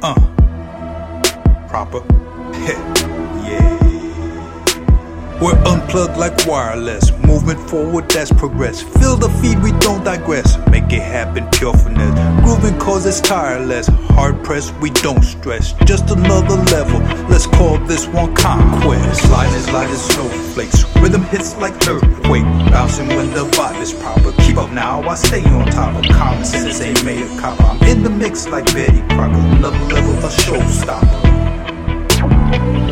Uh. Proper. yeah. We're unplugged like wireless. Movement forward, that's progress. Fill the feed, we don't digress. Make it happen, pure finesse. Grooving cause it's tireless. Hard pressed, we don't stress. Just another level. Let's call this one conquest. Light as snowflakes. Rhythm hits like earthquake. Bouncing when the vibe is proper. Up now, I stay on top of common sense. Ain't made a cop. I'm in the mix like Betty Crocker. Another level, a showstopper.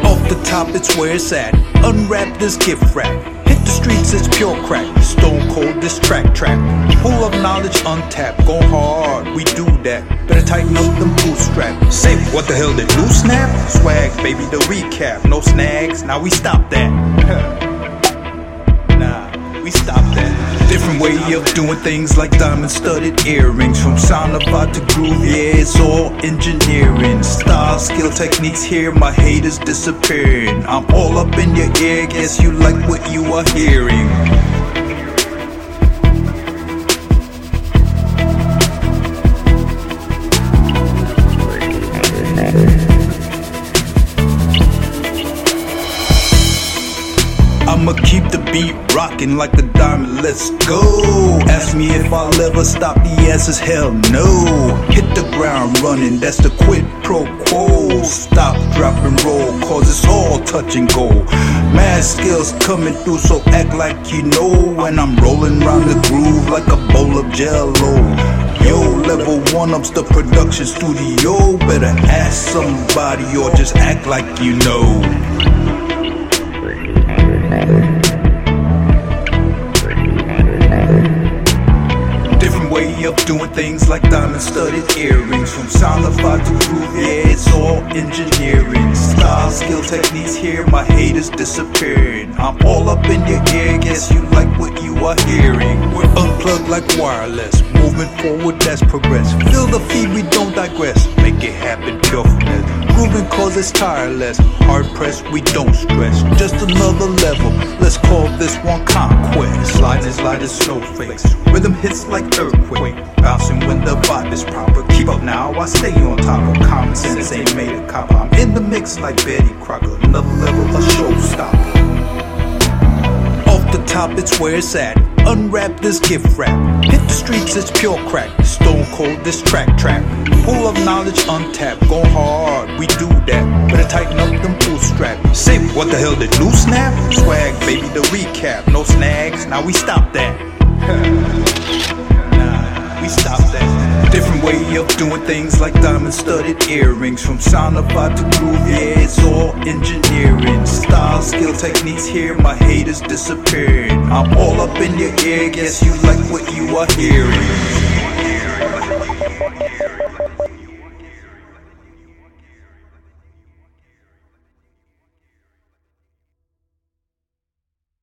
Off the top, it's where it's at. Unwrap this gift wrap. Hit the streets, it's pure crack. Stone cold, this track track. Full of knowledge, untapped. Go hard, we do that. Better tighten up them bootstraps. Say, what the hell did Lou snap? Swag, baby, the recap. No snags, now we stop that. we stop that. Different way of doing things like diamond studded earrings. From sound about to groove, yeah, it's all engineering. Style, skill, techniques here, my haters disappearing. I'm all up in your ear, guess you like what you are hearing. Keep the beat rocking like a diamond, let's go. Ask me if I'll ever stop, the answer's hell no. Hit the ground running, that's the quid pro quo. Stop, drop, and roll, cause it's all touch and go. Mad skills coming through, so act like you know. When I'm rolling round the groove like a bowl of jello. Yo, level one up's the production studio. Better ask somebody or just act like you know. Different way of doing things like diamond studded earrings. From of to groove, yeah, it's all engineering. Style, skill, techniques here, my haters disappearing. I'm all up in your ear, guess you like what you are hearing. We're unplugged like wireless, moving forward, that's progress. Feel the feed, we don't digress. Make it happen, pure finesse. Grooving cause it's tireless, hard pressed, we don't stress. Just another level, let's call this one conquest. Light as snowflakes, rhythm hits like earthquake. Bouncing when the vibe is proper. Keep up now, I stay on top of common sense, ain't made a cop. I'm in the mix like Betty Crocker, another level, a showstopper. Off the top, it's where it's at. Unwrap this gift wrap. Hit the streets, it's pure crack. Stone cold, this track track. Of knowledge, untapped. Go hard, we do that. Better tighten up them bootstraps. Say, what the hell did Lou snap? Swag, baby, the recap. No snags, now we stop that. nah, we stop that. Different way of doing things like diamond studded earrings. From sound vibe to groove, yeah, it's all engineering. Style, skill, techniques here, my haters disappearing. I'm all up in your ear, guess you like what you are hearing.